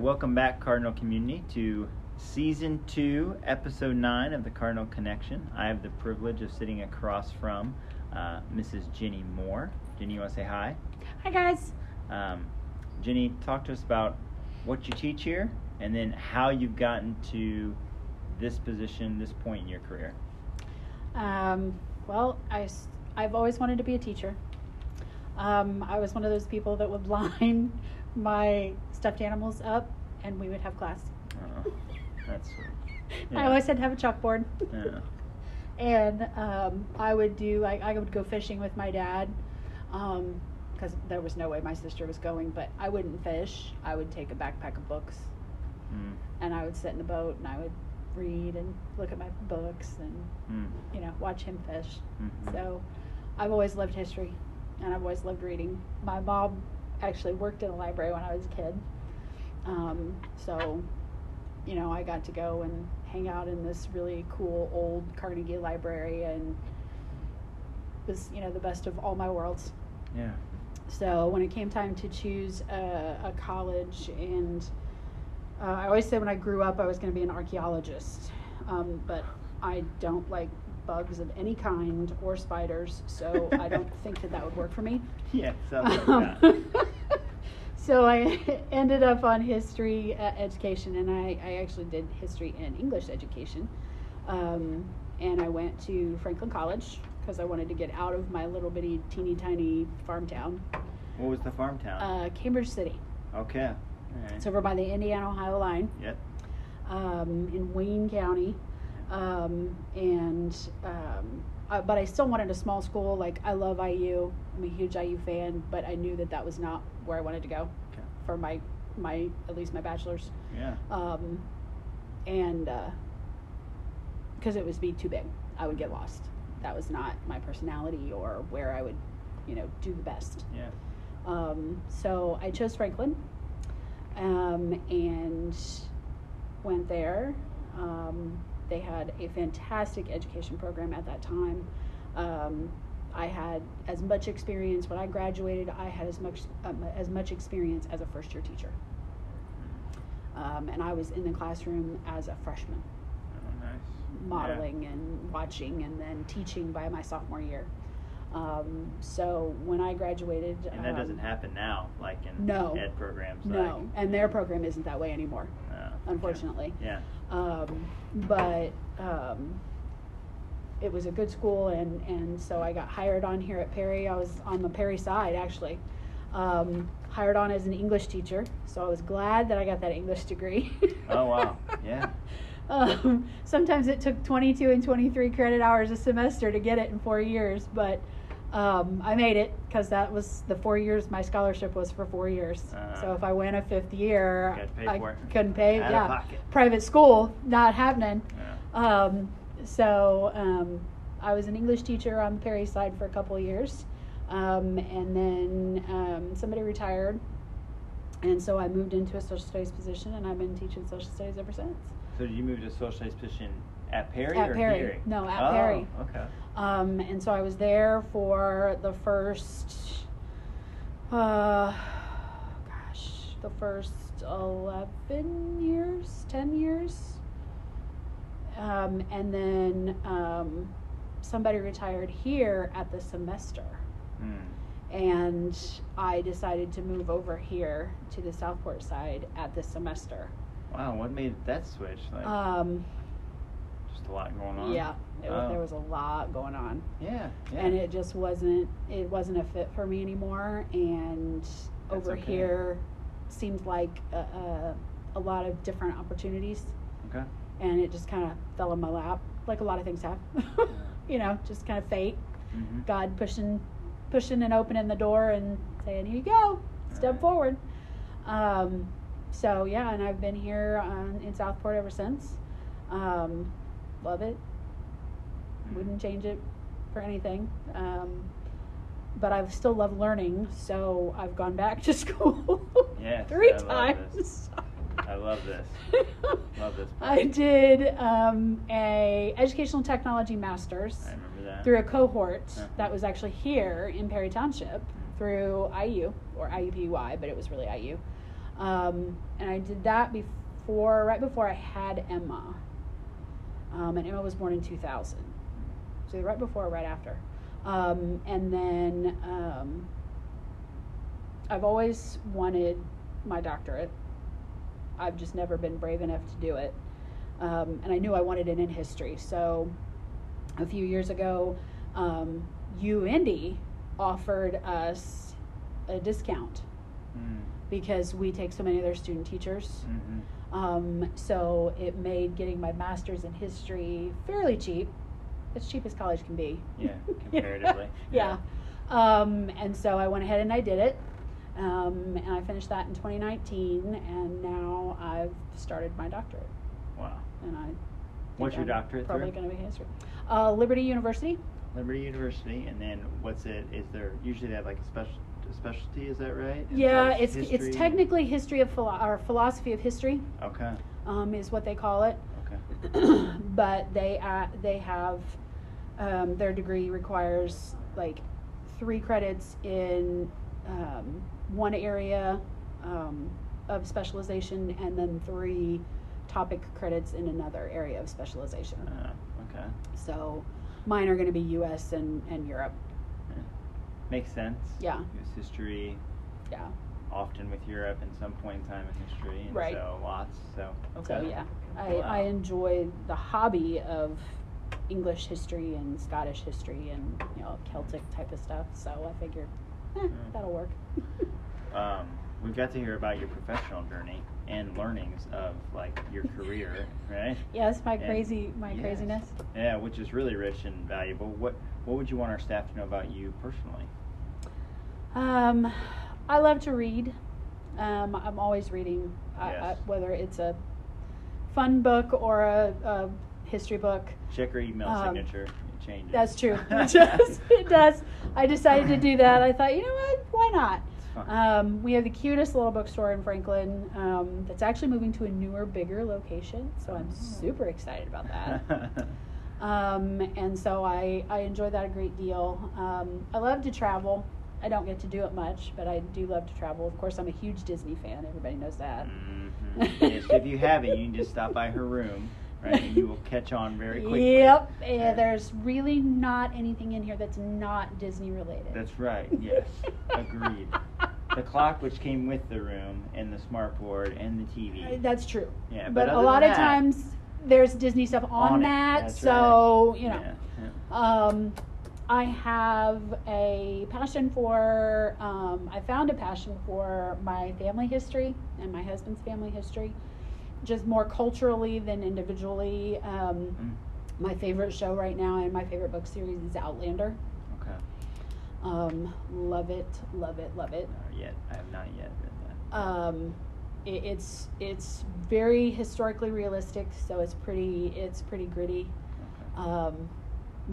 welcome back, Cardinal community, to season two, episode nine of the Cardinal Connection. I have the privilege of sitting across from uh, Mrs. Jenny Moore. Jenny, you want to say hi? Hi guys. Um, Jenny, talk to us about what you teach here and then how you've gotten to this position, this point in your career. Um, well, I've always wanted to be a teacher. Um, I was one of those people that would line my stuffed animals up and we would have class. Oh, that's sweet. I always had to have a chalkboard. Yeah. and um, I would do, I, I would go fishing with my dad because there was no way my sister was going, but I wouldn't fish. I would take a backpack of books Mm, and I would sit in the boat and I would read and look at my books and mm, you know, watch him fish. mhm. So I've always loved history and I've always loved reading. My mom actually worked in a library when I was a kid. Um, so, you know, I got to go and hang out in this really cool old Carnegie library and was, you know, the best of all my worlds. Yeah. So when it came time to choose a, a college, and uh, I always said when I grew up I was going to be an archaeologist, um, but I don't like bugs of any kind or spiders, so I don't think that that would work for me. Yeah, sounds like Um. So I ended up on history uh, education, and I, I actually did history and English education. Um, and I went to Franklin College because I wanted to get out of my little bitty, teeny tiny farm town, What was the farm town? uh, Cambridge City. okay. Right. It's over by the Indiana Ohio line Yep. um, in Wayne County. Um, and um, uh, but I still wanted a small school. Like I love IU. I'm a huge IU fan, but I knew that that was not where I wanted to go Okay. for my my at least my bachelor's. Yeah. Um, and because it was be too big, I would get lost. That was not my personality or where I would, you know, do the best. Yeah. Um, so I chose Franklin um, and went there. Um, they had a fantastic education program at that time. Um, I had as much experience when I graduated. I had as much um, as much experience as a first year teacher, um, and I was in the classroom as a freshman, Oh, nice. modeling and watching, and then teaching by my sophomore year. Um, so when I graduated, And that doesn't um, happen now, like in no. ed programs. No, like, and their program isn't that way anymore. Unfortunately. Yeah. Um, but um, it was a good school, and, and so I got hired on here at Perry. I was on the Perry side, actually. Um, hired on as an English teacher, so I was glad that I got that English degree. Oh, wow. Yeah. um, sometimes it took 22 and 23 credit hours a semester to get it in four years, but um, I made it because that was the four years. My scholarship was for four years. Uh, so if I went a fifth year, I couldn't pay. Out yeah, private school not happening. Yeah. Um, so um, I was an English teacher on the Perry side for a couple of years, um, and then um, somebody retired, and so I moved into a social studies position, and I've been teaching social studies ever since. So did you move to a social studies position at Perry At or Perry. No, at oh, Perry. Okay. Um, and so I was there for the first, uh, gosh, the first 11 years, 10 years. Um, and then um, somebody retired here at the semester. Hmm. And I decided to move over here to the Southport side at the semester. Wow, what made that switch? Like, Um, just a lot going on. yeah, it Oh. there was a lot going on. Yeah. Yeah. and it just wasn't it wasn't a fit for me anymore and over okay. here seemed like a, a, a lot of different opportunities okay. and it just kind of fell in my lap like a lot of things have you know just kind of fate Mm-hmm. god pushing pushing and opening the door and saying here you go step Right. forward um, so yeah and i've been here on, in southport ever since um, love it Mm-hmm. wouldn't change it for anything. Um, but I still love learning, so I've gone back to school Yes, three I love times. I love this. Love this. I did um, a educational technology masters I remember that. through a cohort Uh-huh. that was actually here in Perry Township Mhm. through IU or IUPUI, but it was really IU. Um, and I did that before, right before I had Emma. Um, and Emma was born in 2000. So right before or right after. Um, and then um, I've always wanted my doctorate. I've just never been brave enough to do it. Um, and I knew I wanted it in history. So a few years ago, um, UIndy offered us a discount Mm. Because we take so many of their student teachers. Mhm. Um, so it made getting my master's in history fairly cheap, as cheap as college can be. Yeah, comparatively. yeah. Um, and so I went ahead and I did it. Um, and I finished that in 2019, and now I've started my doctorate. Wow. And I. What's your I'm doctorate Probably going to be history. Uh, Liberty University. Liberty University, and then what's it? Is there usually they have like a special specialty? Is that right? Yeah, it's history? it's technically history of philo- or philosophy of history, Okay. um, is what they call it. Okay. but they uh, they have um, their degree requires like three credits in um, one area um, of specialization, and then three topic credits in another area of specialization. Uh, okay. So mine are going to be U.S. and, and Europe. Makes sense. Yeah. U.S. history, Yeah. often with Europe, and some point in time in history, and Right. so lots. So. So Okay. yeah, I, Wow. I enjoy the hobby of English history and Scottish history and you know Celtic type of stuff. So I figured eh, Mm. that'll work. um, we've got to hear about your professional journey and learnings of like your career, right? yes, my And- crazy my yes. craziness. Yeah, which is really rich and valuable. What What would you want our staff to know about you personally? Um, I love to read. Um, I'm always reading, I, I, whether it's a fun book or a, a history book. Check your email Um, signature. It changes. That's true. It does. It does. I decided to do that. I thought, you know what? Why not? Um, we have the cutest little bookstore in Franklin um, that's actually moving to a newer, bigger location. So I'm Oh. super excited about that. um, and so I, I enjoy that a great deal. Um, I love to travel. I don't get to do it much, but I do love to travel. Of course, I'm a huge Disney fan. Everybody knows that. Mhm. yes, if you haven't, you can just stop by her room, right? And you will catch on very quickly. Yep. eh, Yeah. there's really not anything in here that's not Disney related. That's right. Yes, agreed. The clock, which came with the room, and the smart board, and the TV. Uh, That's true. Yeah, but, but a lot of that- times there's Disney stuff on, On that, so right. you know. Yeah, yeah. Um, I have a passion for. Um, I found a passion for my family history and my husband's family history, just more culturally than individually. Um, Mm, my favorite show right now and my favorite book series is Outlander. okay. Um, love it, love it, love it. Not yet. I have not yet read that. um, it, it's it's very historically realistic, so it's pretty it's pretty gritty. Okay. Um,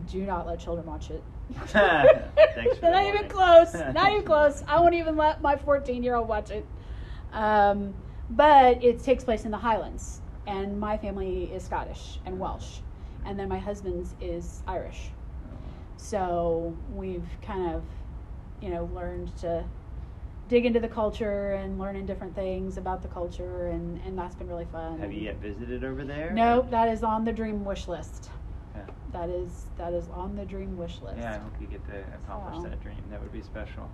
do not let children watch it. Thanks not even close. Not even close. I won't even let my 14 year old watch it. Um, but it takes place in the Highlands, and my family is Scottish and Welsh, and then my husband's is Irish. So we've kind of, you know, learned to dig into the culture and learning different things about the culture, and, and that's been really fun. Have you yet visited over there? Nope, that is on the dream wish list. Okay. That is that is on the dream wish list. Yeah, I hope you get to accomplish So- that dream. That would be special.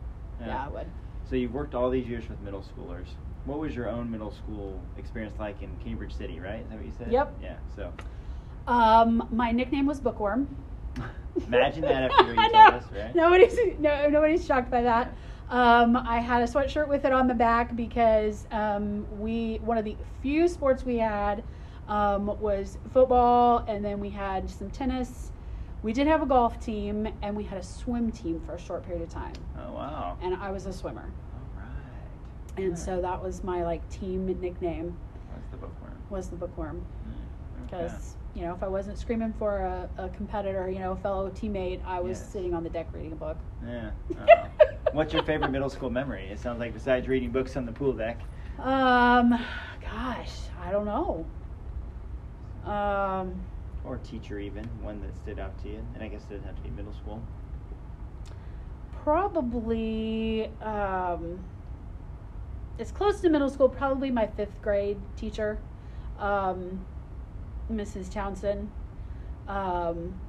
Yeah, I would. So you've worked all these years with middle schoolers. What was your own middle school experience like in Cambridge City, right? Is that what you said? Yep. Yeah. So Um, my nickname was Bookworm. imagine that after you told us, right? Nobody's no, nobody's shocked by that. Um, I had a sweatshirt with it on the back because um, we one of the few sports we had um, was football, and then we had some tennis. We did have a golf team, and we had a swim team for a short period of time. Oh wow. And I was a swimmer, All right. and Yeah. so that was my like team nickname What's the bookworm? was the Bookworm. Mm, okay. because you know if I wasn't screaming for a, a competitor, you know, a fellow teammate, I was Yes. sitting on the deck reading a book. Yeah. What's your favorite middle school memory? It sounds like besides reading books on the pool deck. Um, gosh, I don't know. Um, Or teacher even, one that stood out to you. And I guess it doesn't have to be middle school. probably um, it's close to middle school, probably my fifth grade teacher, um, Mrs. Townsend. Um,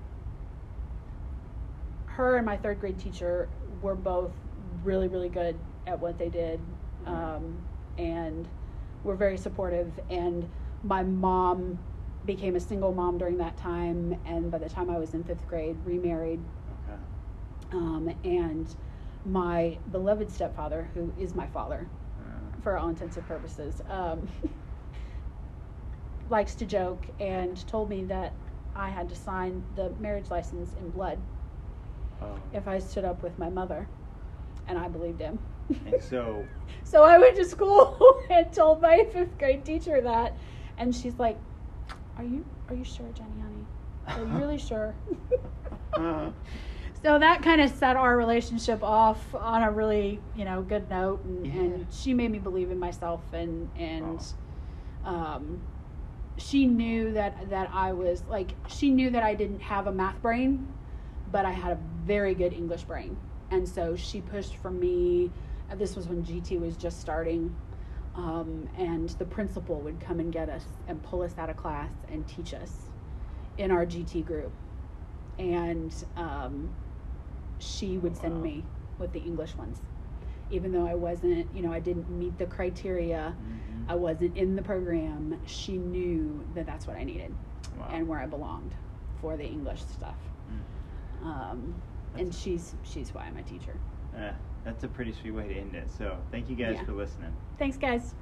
her and my third grade teacher were both really, really good at what they did, um, and were very supportive. And my mom became a single mom during that time, and by the time I was in fifth grade, remarried. Okay. Um, and my beloved stepfather, who is my father, Uh, for all intents and purposes, um, likes to joke and told me that I had to sign the marriage license in blood oh. if I stood up with my mother, and I believed him. And so, so I went to school and told my fifth grade teacher that, and she's like, "Are you are you sure, Jenny, honey? Are you really sure?" Uh, so that kind of set our relationship off on a really you know good note and, Yeah. and she made me believe in myself and and Oh. um, she knew that that I was like she knew that I didn't have a math brain but I had a very good English brain and so she pushed for me this was when GT was just starting um, and the principal would come and get us and pull us out of class and teach us in our GT group and um, she would send Wow. me with the English ones, even though I wasn't, you know, I didn't meet the criteria. mhm. I wasn't in the program. She knew that that's what I needed Wow. and where I belonged for the English stuff. Mm. Um, and she's she's why I'm a teacher. Uh, that's a pretty sweet way to end it. So, thank you guys Yeah. for listening. Thanks, guys.